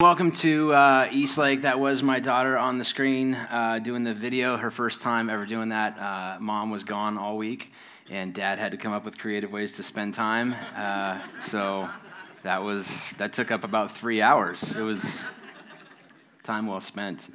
Welcome to uh, Eastlake. That was my daughter on the screen uh, doing the video. Her first time ever doing that. Uh, mom was gone all week, and dad had to come up with creative ways to spend time. Uh, so that was that took up about three hours. It was time well spent.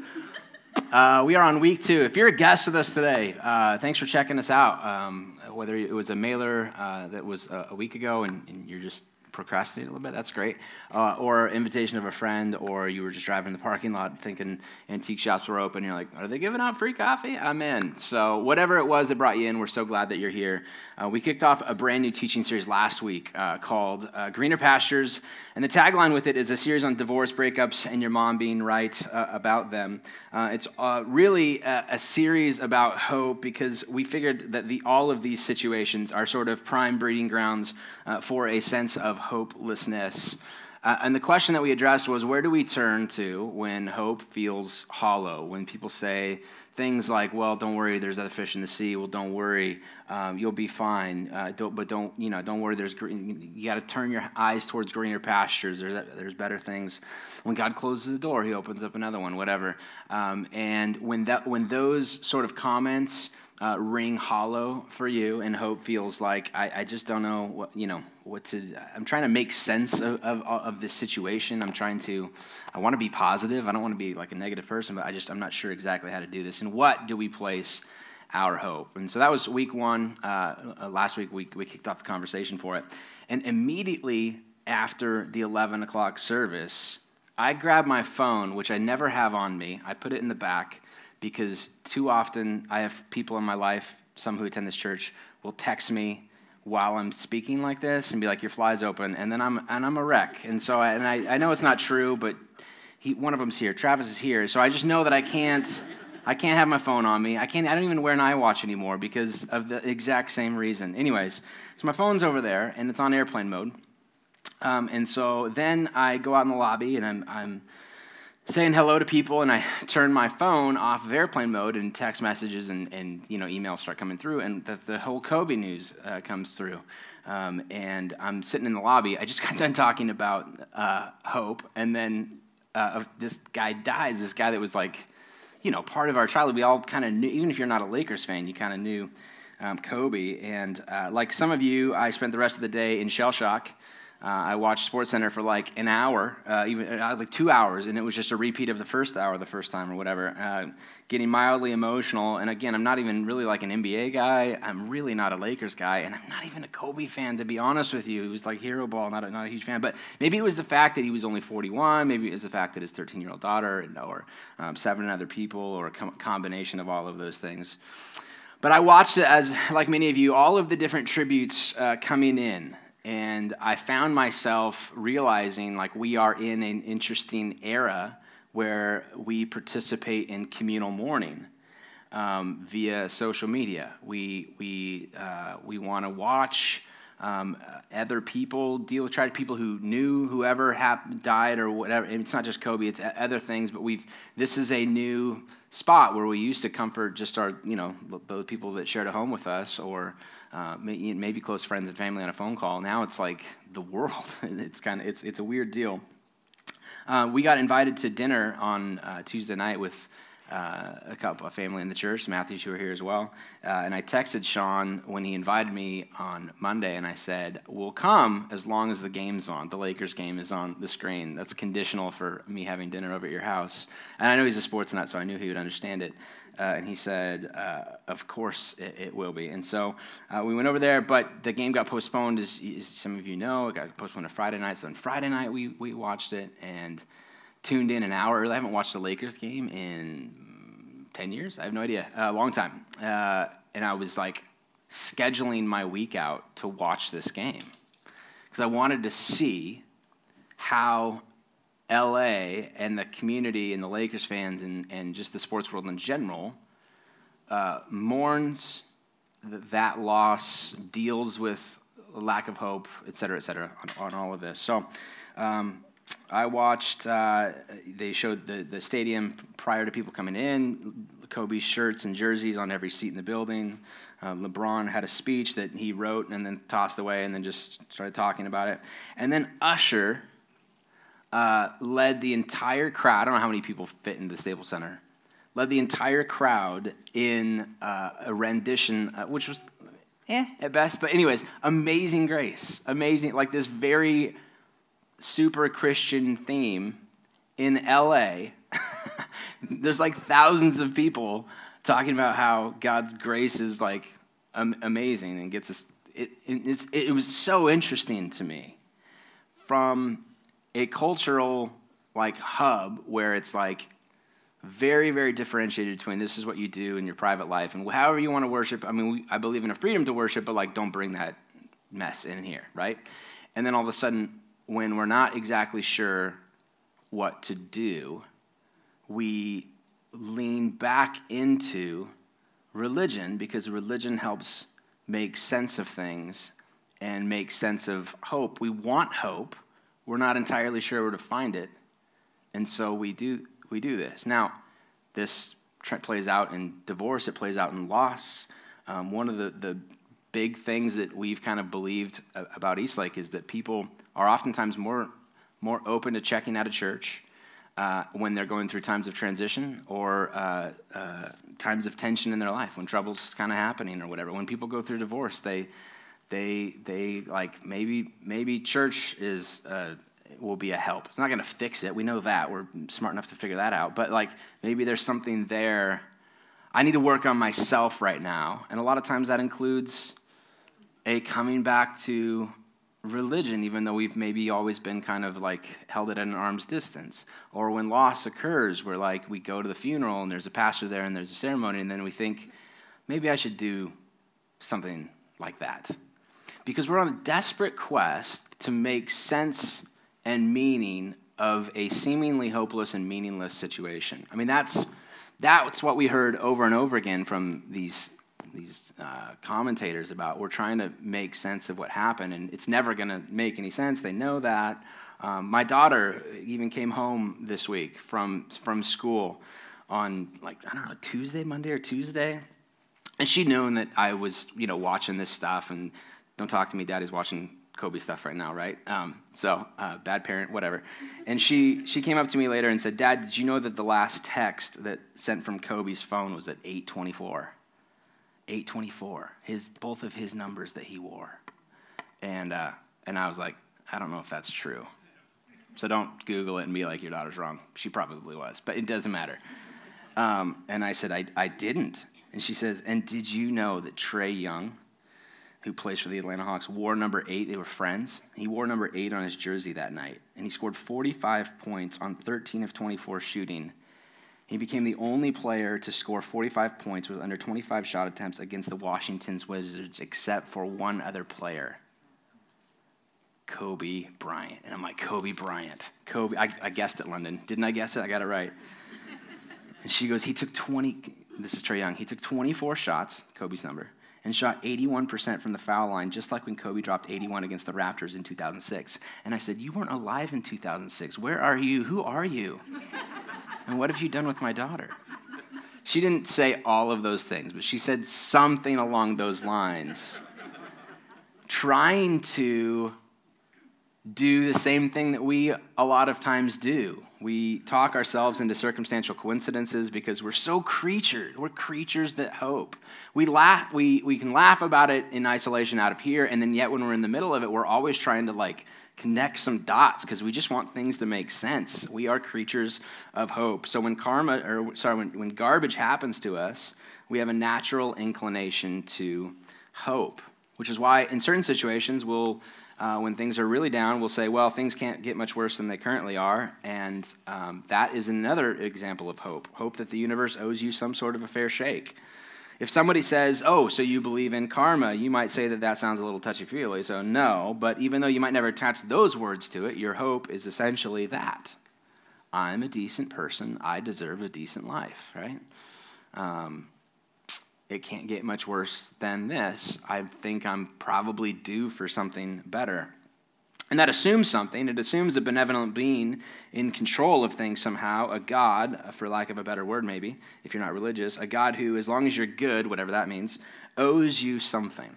Uh, we are on week two. If you're a guest with us today, uh, thanks for checking us out. Um, whether it was a mailer that was a, a week ago and, and you're just procrastinate a little bit, that's great. Uh, or invitation of a friend, or you were just driving in the parking lot thinking antique shops were open. You're like, are they giving out free coffee? I'm in. So whatever it was that brought you in, we're so glad that you're here. Uh, we kicked off a brand new teaching series last week uh, called uh, Greener Pastures, and the tagline with it is a series on divorce breakups and your mom being right uh, about them. Uh, it's really a, a, series about hope because we figured that the, all of these situations are sort of prime breeding grounds for a sense of hopelessness. Uh, and the question that we addressed was where do we turn to when hope feels hollow? When people say things like, well, don't worry, there's other fish in the sea. Well, don't worry, um, you'll be fine. Uh, don't, but don't, you know, don't worry, there's green, you got to turn your eyes towards greener pastures. There's, there's better things. When God closes the door, he opens up another one, whatever. Um, and when, that, when those sort of comments, uh, ring hollow for you and hope feels like I, I, just don't know what you know what to i'm trying to make sense of, of, of this situation. I'm trying to i want to be positive. I don't want to be like a negative person but i just i'm not sure exactly how to do this. And what do we place our hope? And so that was week one uh, uh last week we, we kicked off the conversation for it. And immediately after the 11 o'clock service i grabbed my phone which i never have on me. I put it in the back because too often I have people in my life, some who attend this church, will text me while I'm speaking like this and be like, "Your fly's open," and then I'm and I'm a wreck. And so I, and I, I know it's not true, but he, one of them's here. Travis is here, so I just know that I can't. I can't have my phone on me. I can't. I don't even wear an iWatch anymore because of the exact same reason. Anyways, so my phone's over there and it's on airplane mode. Um, and so then I go out in the lobby and I'm, I'm saying hello to people and I turn my phone off of airplane mode and text messages and, and you know emails start coming through and the, the whole Kobe news uh, comes through. Um, and I'm sitting in the lobby. I just got done talking about uh, hope and then uh, this guy dies. This guy that was like, you know, part of our childhood. We all kind of knew, even if you're not a Lakers fan, you kind of knew um, Kobe. And uh, like some of you, I spent the rest of the day in shell shock. Uh, I watched SportsCenter for like an hour, uh, even uh, like two hours, and it was just a repeat of the first hour the first time or whatever. Uh, getting mildly emotional, and again, I'm not even really like an NBA guy. I'm really not a Lakers guy, and I'm not even a Kobe fan to be honest with you. He was like hero ball, not a, not a huge fan. But maybe it was the fact that he was only 41. Maybe it was the fact that his 13 year old daughter, or um, seven other people, or a com- combination of all of those things. But I watched it as, like many of you, all of the different tributes uh, coming in and I found myself realizing like we are in an interesting era where we participate in communal mourning um, via social media. We, we, uh, we want to watch um, other people deal with try people who knew whoever died or whatever. And it's not just Kobe; it's other things. But we've this is a new spot where we used to comfort just our you know those people that shared a home with us or uh, maybe close friends and family on a phone call. Now it's like the world. it's kind of it's it's a weird deal. Uh, we got invited to dinner on uh, Tuesday night with uh, a couple, a family in the church, Matthews, who are here as well. Uh, and I texted Sean when he invited me on Monday, and I said, "We'll come as long as the game's on. The Lakers game is on the screen. That's conditional for me having dinner over at your house." And I know he's a sports nut, so I knew he would understand it. Uh, and he said, uh, Of course it, it, will be. And so uh, we went over there, but the game got postponed, as, as, some of you know. It got postponed to Friday night. So on Friday night, we, we watched it and tuned in an hour early. I haven't watched the Lakers game in 10 years. I have no idea. A long time. Uh, and I was like scheduling my week out to watch this game because I wanted to see how LA and the community and the Lakers fans and, and just the sports world in general uh, mourns that loss, deals with lack of hope, et cetera, et cetera, on, on all of this. So um, I watched, uh, they showed the, the stadium prior to people coming in, Kobe's shirts and jerseys on every seat in the building. Uh, LeBron had a speech that he wrote and then tossed away and then just started talking about it. And then Usher uh, led the entire crowd. I don't know how many people fit in the Staples Center. Led the entire crowd in uh, a rendition, uh, which was eh at best, but anyways, Amazing Grace, amazing, like this very super Christian theme in LA. There's like thousands of people talking about how God's grace is like amazing and gets us. It, it, it was so interesting to me from a cultural like hub where it's like very very differentiated between this is what you do in your private life and however you want to worship i mean we, i believe in a freedom to worship but like don't bring that mess in here right and then all of a sudden when we're not exactly sure what to do we lean back into religion because religion helps make sense of things and make sense of hope we want hope we're not entirely sure where to find it. And so we do, we do this. Now, this plays out in divorce, it plays out in loss. Um, one of the, the big things that we've kind of believed about Eastlake is that people are oftentimes more, more open to checking out of church uh, when they're going through times of transition or uh, uh, times of tension in their life, when trouble's kind of happening or whatever. When people go through divorce, they, they they like maybe maybe church is uh, will be a help. It's not going to fix it. We know that. We're smart enough to figure that out. But like maybe there's something there. I need to work on myself right now, and a lot of times that includes a coming back to religion, even though we've maybe always been kind of like held it at an arm's distance. Or when loss occurs, where like we go to the funeral and there's a pastor there and there's a ceremony, and then we think maybe I should do something like that because we're on a desperate quest to make sense and meaning of a seemingly hopeless and meaningless situation. I mean, that's, that's what we heard over and over again from these, these uh, commentators about we're trying to make sense of what happened, and it's never going to make any sense. They know that. Um, my daughter even came home this week from, from school on, like, I don't know, Tuesday, Monday or Tuesday. And she'd known that I was, you know, watching this stuff and don't talk to me. Daddy's watching Kobe stuff right now, right? Um, so, uh, bad parent, whatever. And she, she came up to me later and said, Dad, did you know that the last text that sent from Kobe's phone was at 824? 824, his, both of his numbers that he wore. And, uh, and I was like, I don't know if that's true. So don't Google it and be like, your daughter's wrong. She probably was, but it doesn't matter. Um, and I said, I, I didn't. And she says, And did you know that Trae Young who plays for the Atlanta Hawks, wore number eight. They were friends. He wore number eight on his jersey that night, and he scored 45 points on 13 of 24 shooting. He became the only player to score 45 points with under 25 shot attempts against the Washington Wizards, except for one other player, Kobe Bryant. And I'm like, Kobe Bryant. Kobe, I, I guessed it, London. Didn't I guess it? I got it right. And she goes, he took 20, this is Trae Young, he took 24 shots, Kobe's number and shot 81% from the foul line, just like when Kobe dropped 81 against the Raptors in 2006. And I said, You weren't alive in 2006. Where are you? Who are you? And what have you done with my daughter? She didn't say all of those things, but she said something along those lines, trying to do the same thing that we a lot of times do we talk ourselves into circumstantial coincidences because we're so creatures. We're creatures that hope. We laugh, we, we can laugh about it in isolation out of here, and then yet when we're in the middle of it, we're always trying to like connect some dots because we just want things to make sense. We are creatures of hope. So when karma, or sorry, when, when garbage happens to us, we have a natural inclination to hope, which is why in certain situations we'll uh, when things are really down, we'll say, well, things can't get much worse than they currently are. And um, that is another example of hope hope that the universe owes you some sort of a fair shake. If somebody says, oh, so you believe in karma, you might say that that sounds a little touchy feely. So, no, but even though you might never attach those words to it, your hope is essentially that I'm a decent person, I deserve a decent life, right? Um, it can't get much worse than this. I think I'm probably due for something better. And that assumes something. It assumes a benevolent being in control of things somehow, a God, for lack of a better word, maybe, if you're not religious, a God who, as long as you're good, whatever that means, owes you something.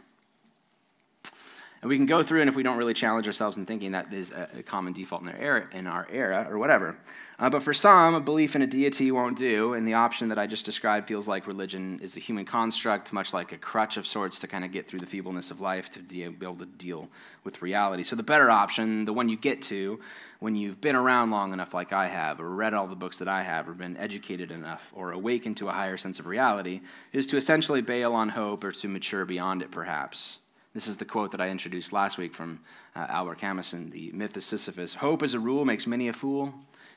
And we can go through, and if we don't really challenge ourselves in thinking that is a, common default in our era, in our era or whatever. Uh, but for some, a belief in a deity won't do, and the option that I just described feels like religion is a human construct, much like a crutch of sorts to kind of get through the feebleness of life, to be able to deal with reality. So the better option, the one you get to when you've been around long enough, like I have, or read all the books that I have, or been educated enough, or awakened to a higher sense of reality, is to essentially bail on hope or to mature beyond it, perhaps. This is the quote that I introduced last week from uh, Albert Camus in The Myth of Sisyphus Hope as a rule makes many a fool.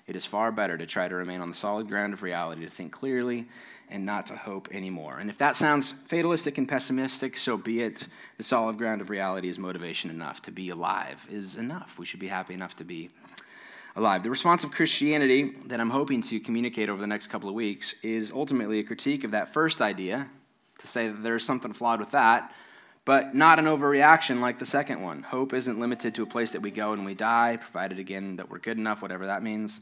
It is far better to try to remain on the solid ground of reality, to think clearly, and not to hope anymore. And if that sounds fatalistic and pessimistic, so be it. The solid ground of reality is motivation enough. To be alive is enough. We should be happy enough to be alive. The response of Christianity that I'm hoping to communicate over the next couple of weeks is ultimately a critique of that first idea, to say that there's something flawed with that but not an overreaction like the second one. Hope isn't limited to a place that we go and we die, provided again that we're good enough, whatever that means.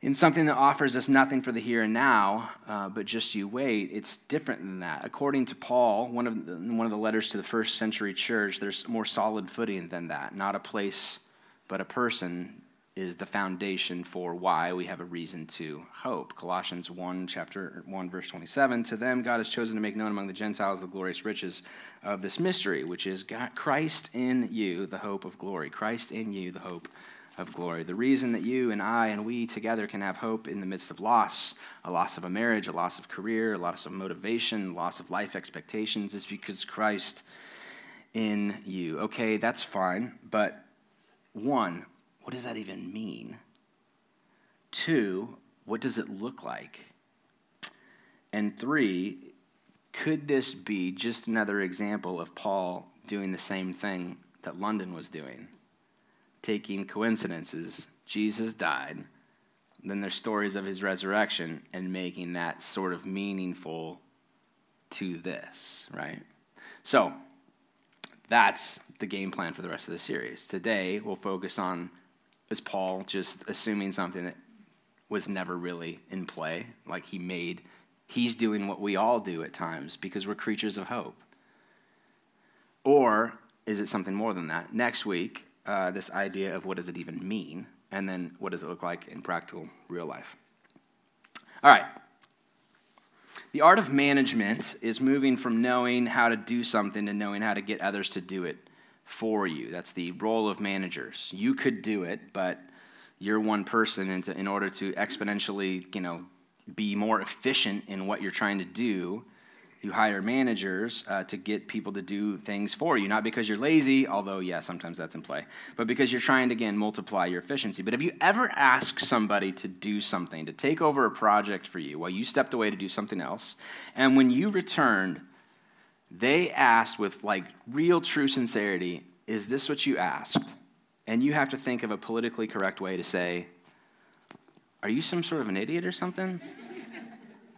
In something that offers us nothing for the here and now, uh, but just you wait, it's different than that. According to Paul, one of, the, one of the letters to the first century church, there's more solid footing than that. Not a place, but a person is the foundation for why we have a reason to hope. Colossians 1, chapter 1, verse 27. To them, God has chosen to make known among the Gentiles the glorious riches of this mystery, which is God, Christ in you, the hope of glory. Christ in you, the hope of glory. The reason that you and I and we together can have hope in the midst of loss, a loss of a marriage, a loss of career, a loss of motivation, loss of life expectations, is because Christ in you. Okay, that's fine, but one, what does that even mean? Two, what does it look like? And three, could this be just another example of Paul doing the same thing that London was doing? Taking coincidences, Jesus died, then there's stories of his resurrection, and making that sort of meaningful to this, right? So, that's the game plan for the rest of the series. Today, we'll focus on is Paul just assuming something that was never really in play? Like he made, he's doing what we all do at times because we're creatures of hope. Or is it something more than that? Next week, uh, this idea of what does it even mean? And then what does it look like in practical real life? All right. The art of management is moving from knowing how to do something to knowing how to get others to do it for you. That's the role of managers. You could do it, but you're one person, and to, in order to exponentially, you know, be more efficient in what you're trying to do, you hire managers uh, to get people to do things for you. Not because you're lazy, although, yeah, sometimes that's in play, but because you're trying to, again, multiply your efficiency. But have you ever asked somebody to do something, to take over a project for you while you stepped away to do something else, and when you returned, they asked with like real true sincerity, Is this what you asked? And you have to think of a politically correct way to say, Are you some sort of an idiot or something?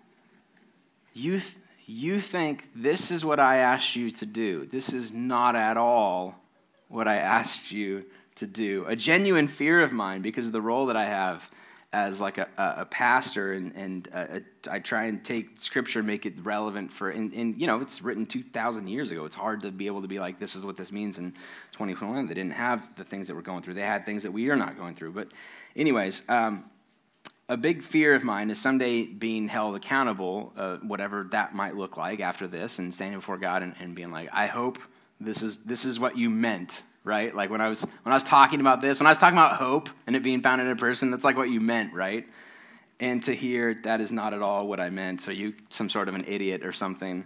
you, th- you think this is what I asked you to do. This is not at all what I asked you to do. A genuine fear of mine because of the role that I have as like a, a pastor and, and uh, I try and take scripture and make it relevant for and, and, you know it's written 2000 years ago. It's hard to be able to be like this is what this means in 2021 they didn't have the things that we're going through. They had things that we are not going through. But anyways um, a big fear of mine is someday being held accountable uh, whatever that might look like after this and standing before god and, and being like i hope this is this is what you meant right? Like when I was when I was talking about this, when I was talking about hope and it being found in a person, that's like what you meant, right? And to hear that is not at all what I meant. So you some sort of an idiot or something.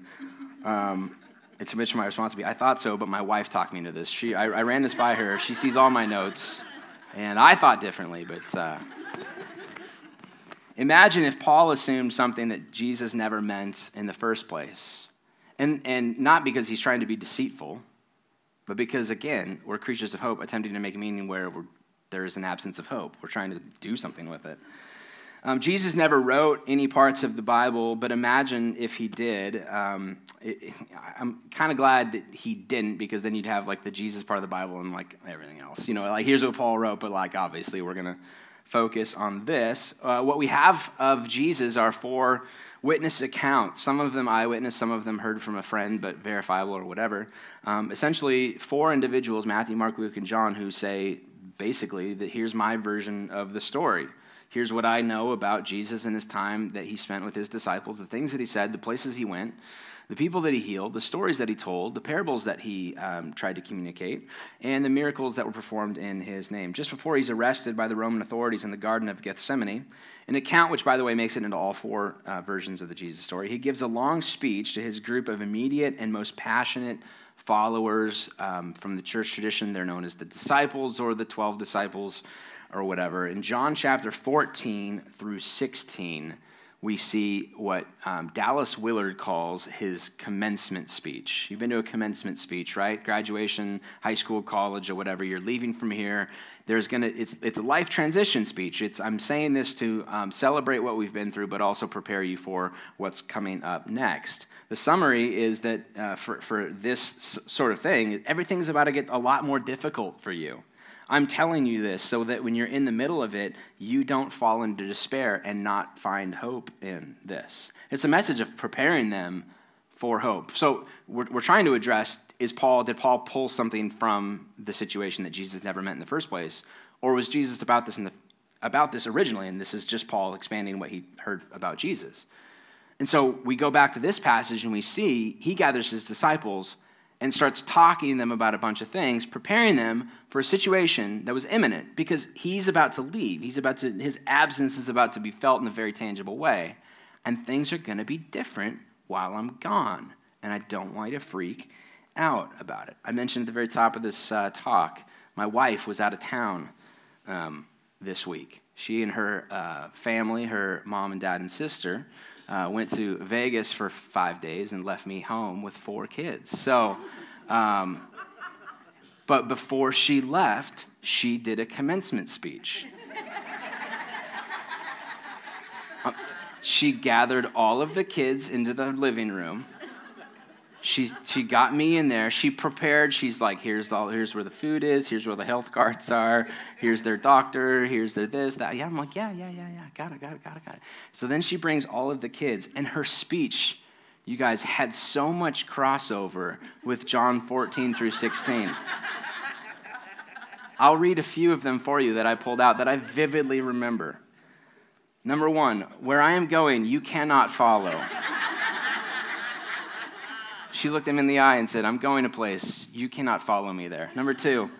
Um, it's a bit my responsibility. I thought so, but my wife talked me into this. She, I, I ran this by her. She sees all my notes, and I thought differently. But uh, imagine if Paul assumed something that Jesus never meant in the first place, and and not because he's trying to be deceitful but because, again, we're creatures of hope attempting to make meaning where there is an absence of hope. We're trying to do something with it. Um, Jesus never wrote any parts of the Bible, but imagine if he did. Um, it, it, I'm kind of glad that he didn't, because then you'd have like the Jesus part of the Bible and like everything else. You know, like here's what Paul wrote, but like obviously we're gonna focus on this. Uh, what we have of Jesus are four witness accounts. Some of them eyewitness, some of them heard from a friend, but verifiable or whatever. Um, essentially, four individuals Matthew, Mark, Luke, and John who say basically that here's my version of the story. Here's what I know about Jesus and his time that he spent with his disciples, the things that he said, the places he went the people that he healed, the stories that he told, the parables that he um, tried to communicate, and the miracles that were performed in his name. Just before he's arrested by the Roman authorities in the Garden of Gethsemane, an account which, by the way, makes it into all four uh, versions of the Jesus story, he gives a long speech to his group of immediate and most passionate followers um, from the church tradition. They're known as the disciples or the 12 disciples or whatever. In John chapter 14 through 16, we see what um, Dallas Willard calls his commencement speech. You've been to a commencement speech, right? Graduation, high school, college, or whatever. You're leaving from here. There's gonna it's it's a life transition speech. It's I'm saying this to um, celebrate what we've been through, but also prepare you for what's coming up next. The summary is that uh, for for this sort of thing, everything's about to get a lot more difficult for you. I'm telling you this so that when you're in the middle of it, you don't fall into despair and not find hope in this. It's a message of preparing them for hope. So we're, we're trying to address is Paul, did Paul pull something from the situation that Jesus never met in the first place? Or was Jesus about this, in the, about this originally, and this is just Paul expanding what he heard about Jesus? And so we go back to this passage and we see he gathers his disciples and starts talking to them about a bunch of things, preparing them for a situation that was imminent because he's about to leave. He's about to, his absence is about to be felt in a very tangible way. And things are going to be different while I'm gone. And I don't want you to freak out about it. I mentioned at the very top of this uh, talk, my wife was out of town um, this week. She and her uh, family, her mom and dad and sister, uh, went to Vegas for five days and left me home with four kids. So, um, but before she left, she did a commencement speech. Uh, she gathered all of the kids into the living room she, she got me in there. She prepared. She's like, here's, all, here's where the food is. Here's where the health cards are. Here's their doctor. Here's their this, that. Yeah, I'm like, yeah, yeah, yeah, yeah. Got it, got it, got it, got it. So then she brings all of the kids. And her speech, you guys, had so much crossover with John 14 through 16. I'll read a few of them for you that I pulled out that I vividly remember. Number one, where I am going, you cannot follow. She looked him in the eye and said, I'm going a place. You cannot follow me there. Number two,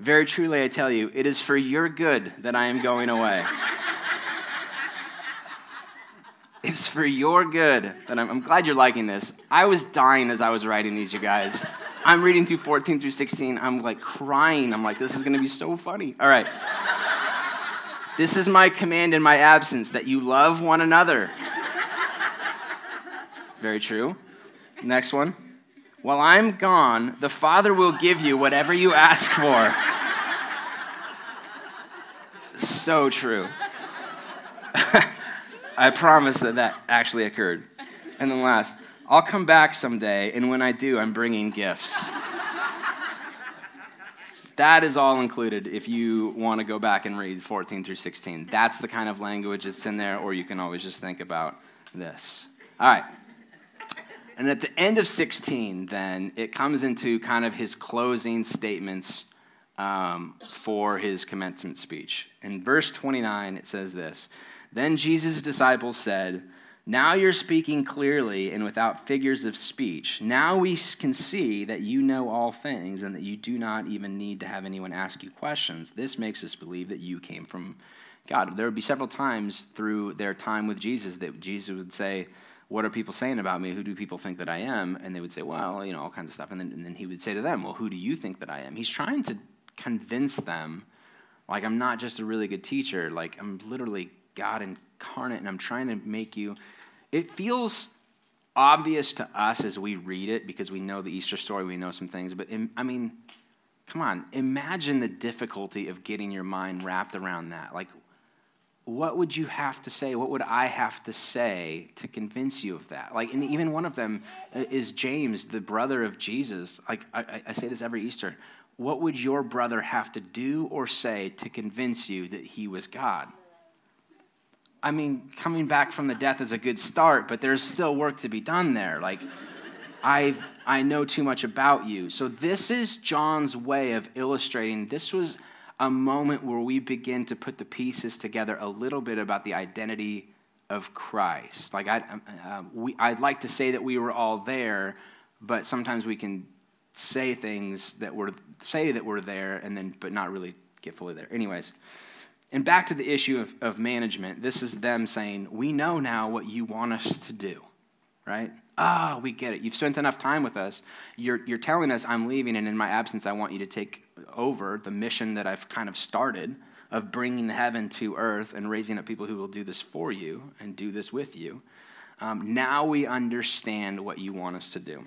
very truly I tell you, it is for your good that I am going away. it's for your good that I'm, I'm glad you're liking this. I was dying as I was writing these, you guys. I'm reading through 14 through 16. I'm like crying. I'm like, this is going to be so funny. All right. This is my command in my absence that you love one another. Very true. Next one. While I'm gone, the Father will give you whatever you ask for. so true. I promise that that actually occurred. And then last, I'll come back someday, and when I do, I'm bringing gifts. that is all included if you want to go back and read 14 through 16. That's the kind of language that's in there, or you can always just think about this. All right. And at the end of 16, then, it comes into kind of his closing statements um, for his commencement speech. In verse 29, it says this Then Jesus' disciples said, Now you're speaking clearly and without figures of speech. Now we can see that you know all things and that you do not even need to have anyone ask you questions. This makes us believe that you came from God. There would be several times through their time with Jesus that Jesus would say, what are people saying about me? Who do people think that I am? And they would say, well, you know, all kinds of stuff. And then, and then he would say to them, well, who do you think that I am? He's trying to convince them, like, I'm not just a really good teacher. Like, I'm literally God incarnate, and I'm trying to make you. It feels obvious to us as we read it because we know the Easter story, we know some things. But I mean, come on, imagine the difficulty of getting your mind wrapped around that. Like, what would you have to say? What would I have to say to convince you of that? Like, and even one of them uh, is James, the brother of Jesus. Like, I, I say this every Easter. what would your brother have to do or say to convince you that he was God? I mean, coming back from the death is a good start, but there's still work to be done there. Like, I I know too much about you. So this is John's way of illustrating. This was a moment where we begin to put the pieces together a little bit about the identity of Christ. Like I, uh, we, I'd like to say that we were all there, but sometimes we can say things that were say that we're there and then but not really get fully there. Anyways, and back to the issue of, of management. This is them saying, "We know now what you want us to do." Right? Ah, we get it. You've spent enough time with us. You're, you're telling us I'm leaving, and in my absence, I want you to take over the mission that I've kind of started of bringing heaven to earth and raising up people who will do this for you and do this with you. Um, now we understand what you want us to do.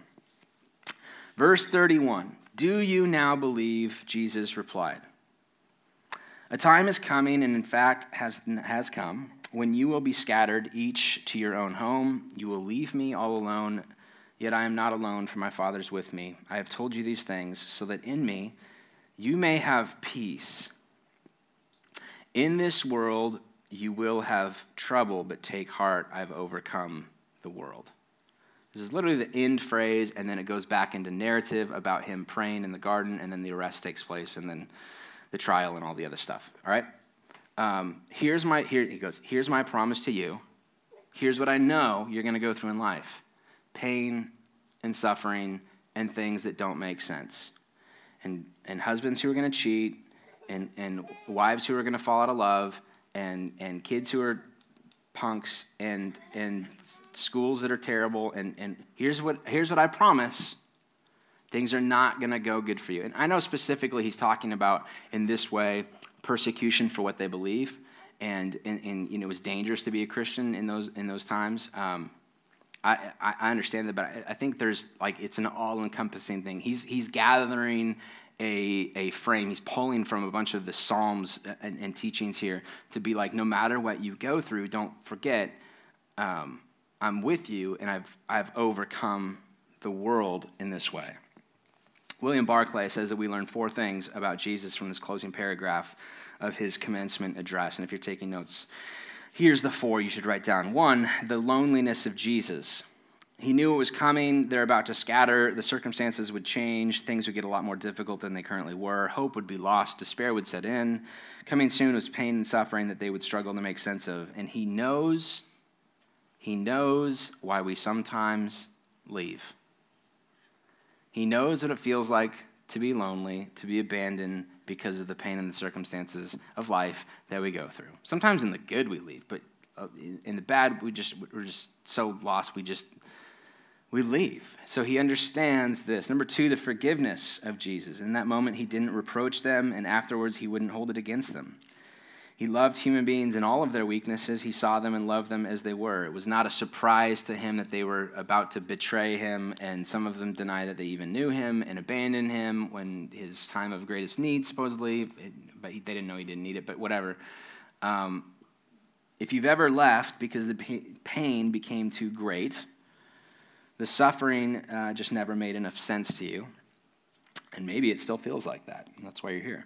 Verse 31 Do you now believe? Jesus replied. A time is coming, and in fact has, has come, when you will be scattered, each to your own home. You will leave me all alone, yet I am not alone, for my Father is with me. I have told you these things, so that in me you may have peace. In this world you will have trouble, but take heart, I've overcome the world. This is literally the end phrase, and then it goes back into narrative about him praying in the garden, and then the arrest takes place, and then the trial and all the other stuff. All right? Um, here's my, here, he goes, here's my promise to you. Here's what I know you're going to go through in life pain and suffering and things that don't make sense. And, and husbands who are going to cheat, and, and wives who are going to fall out of love, and, and kids who are punks, and, and schools that are terrible. And, and here's, what, here's what I promise things are not going to go good for you. And I know specifically he's talking about in this way persecution for what they believe. And, and, and you know, it was dangerous to be a Christian in those, in those times. Um, I, I understand that, but I, think there's like it's an all encompassing thing. He's, he's gathering a, a frame. He's pulling from a bunch of the Psalms and, and teachings here to be like, no matter what you go through, don't forget, um, I'm with you and I've, I've overcome the world in this way. William Barclay says that we learn four things about Jesus from this closing paragraph of his commencement address. And if you're taking notes, here's the four you should write down. One, the loneliness of Jesus. He knew it was coming. They're about to scatter. The circumstances would change. Things would get a lot more difficult than they currently were. Hope would be lost. Despair would set in. Coming soon was pain and suffering that they would struggle to make sense of. And he knows, he knows why we sometimes leave. He knows what it feels like to be lonely, to be abandoned because of the pain and the circumstances of life that we go through. Sometimes in the good we leave, but uh, in the bad we just we're just so lost we just we leave. So he understands this. Number 2, the forgiveness of Jesus. In that moment he didn't reproach them and afterwards he wouldn't hold it against them. He loved human beings in all of their weaknesses. He saw them and loved them as they were. It was not a surprise to him that they were about to betray him, and some of them deny that they even knew him and abandon him when his time of greatest need, supposedly, but they didn't know he didn't need it, but whatever. Um, if you've ever left because the pain became too great, the suffering uh, just never made enough sense to you, and maybe it still feels like that. that's why you're here.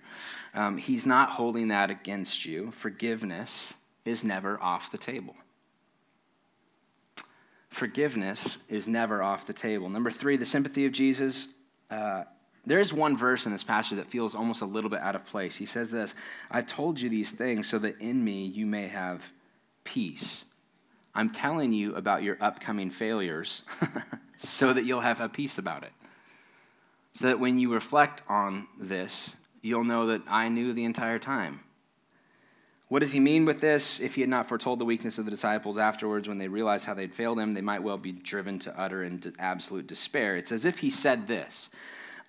Um, he's not holding that against you. Forgiveness is never off the table. Forgiveness is never off the table. Number three, the sympathy of Jesus. Uh, there's one verse in this passage that feels almost a little bit out of place. He says this I've told you these things so that in me you may have peace. I'm telling you about your upcoming failures so that you'll have a peace about it so that when you reflect on this, you'll know that I knew the entire time. What does he mean with this? If he had not foretold the weakness of the disciples afterwards, when they realized how they'd failed him, they might well be driven to utter and absolute despair. It's as if he said this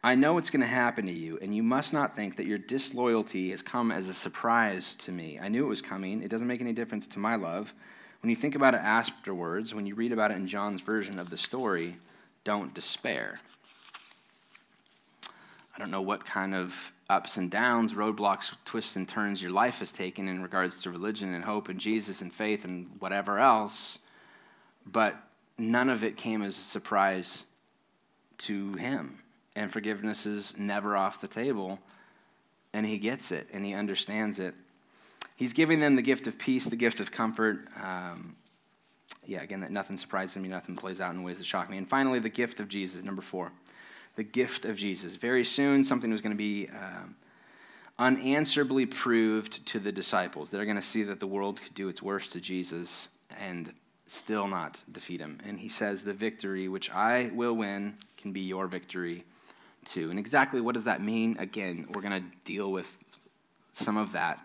I know what's going to happen to you, and you must not think that your disloyalty has come as a surprise to me. I knew it was coming. It doesn't make any difference to my love. When you think about it afterwards, when you read about it in John's version of the story, don't despair. I don't know what kind of ups and downs, roadblocks, twists and turns your life has taken in regards to religion and hope and Jesus and faith and whatever else, but none of it came as a surprise to him. and forgiveness is never off the table. And he gets it and he understands it. He's giving them the gift of peace, the gift of comfort. Um, yeah, again, that nothing surprises me, nothing plays out in ways that shock me. And finally, the gift of Jesus, number four. The gift of Jesus. Very soon, something was going to be um, unanswerably proved to the disciples. They're going to see that the world could do its worst to Jesus and still not defeat him. And he says, The victory which I will win can be your victory too. And exactly what does that mean? Again, we're going to deal with some of that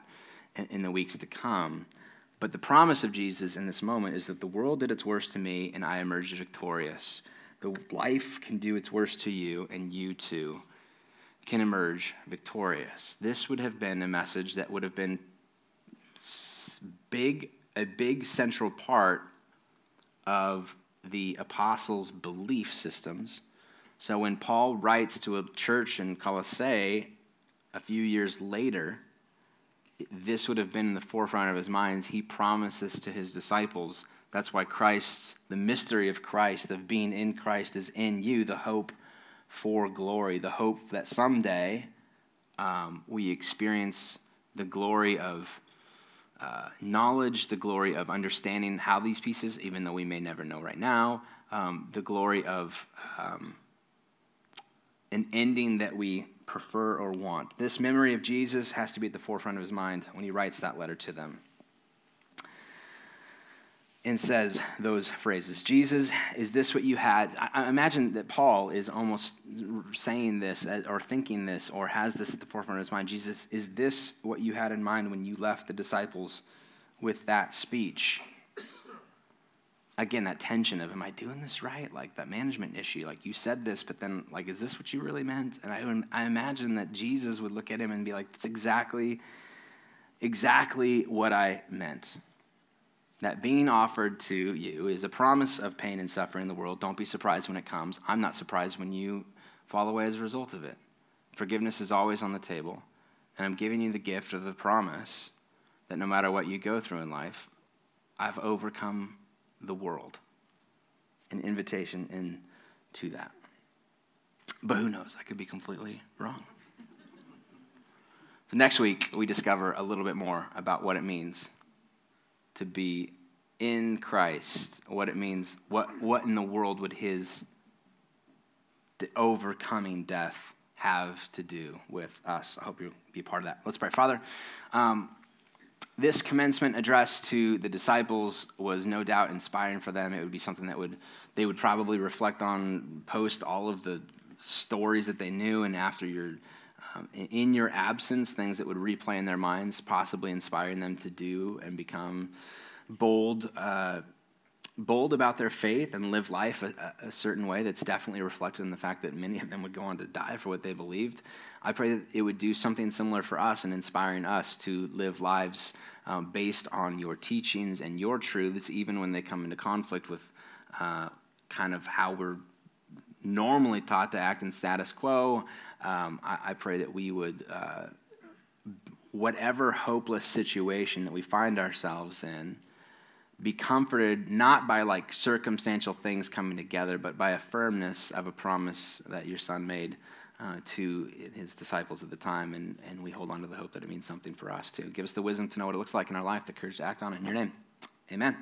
in, in the weeks to come. But the promise of Jesus in this moment is that the world did its worst to me and I emerged victorious. The life can do its worst to you and you too can emerge victorious. This would have been a message that would have been big a big central part of the apostles' belief systems. So when Paul writes to a church in Colossae a few years later, this would have been in the forefront of his minds. He promised this to his disciples. That's why Christ, the mystery of Christ, of being in Christ, is in you, the hope for glory, the hope that someday um, we experience the glory of uh, knowledge, the glory of understanding how these pieces, even though we may never know right now, um, the glory of um, an ending that we prefer or want. This memory of Jesus has to be at the forefront of his mind when he writes that letter to them. And says those phrases Jesus, is this what you had? I imagine that Paul is almost saying this uh, or thinking this or has this at the forefront of his mind. Jesus, is this what you had in mind when you left the disciples with that speech? again that tension of am i doing this right like that management issue like you said this but then like is this what you really meant and i, I imagine that jesus would look at him and be like that's exactly exactly what i meant that being offered to you is a promise of pain and suffering in the world don't be surprised when it comes i'm not surprised when you fall away as a result of it forgiveness is always on the table and i'm giving you the gift of the promise that no matter what you go through in life i've overcome the world. An invitation into that. But who knows? I could be completely wrong. So next week, we discover a little bit more about what it means to be in Christ, what it means, what, what in the world would his overcoming death have to do with us. I hope you'll be a part of that. Let's pray. Father, um, this commencement address to the disciples was no doubt inspiring for them. It would be something that would they would probably reflect on post all of the stories that they knew, and after your um, in your absence, things that would replay in their minds, possibly inspiring them to do and become bold. Uh, bold about their faith and live life a, a, certain way that's definitely reflected in the fact that many of them would go on to die for what they believed. I pray that it would do something similar for us and inspiring us to live lives um, based on your teachings and your truths, even when they come into conflict with uh, kind of how we're normally taught to act in status quo. Um, I, I, pray that we would, uh, whatever hopeless situation that we find ourselves in, be comforted not by like circumstantial things coming together, but by a firmness of a promise that your son made uh, to his disciples at the time. And, and we hold on to the hope that it means something for us too. Give us the wisdom to know what it looks like in our life, the courage to act on it in your name. Amen.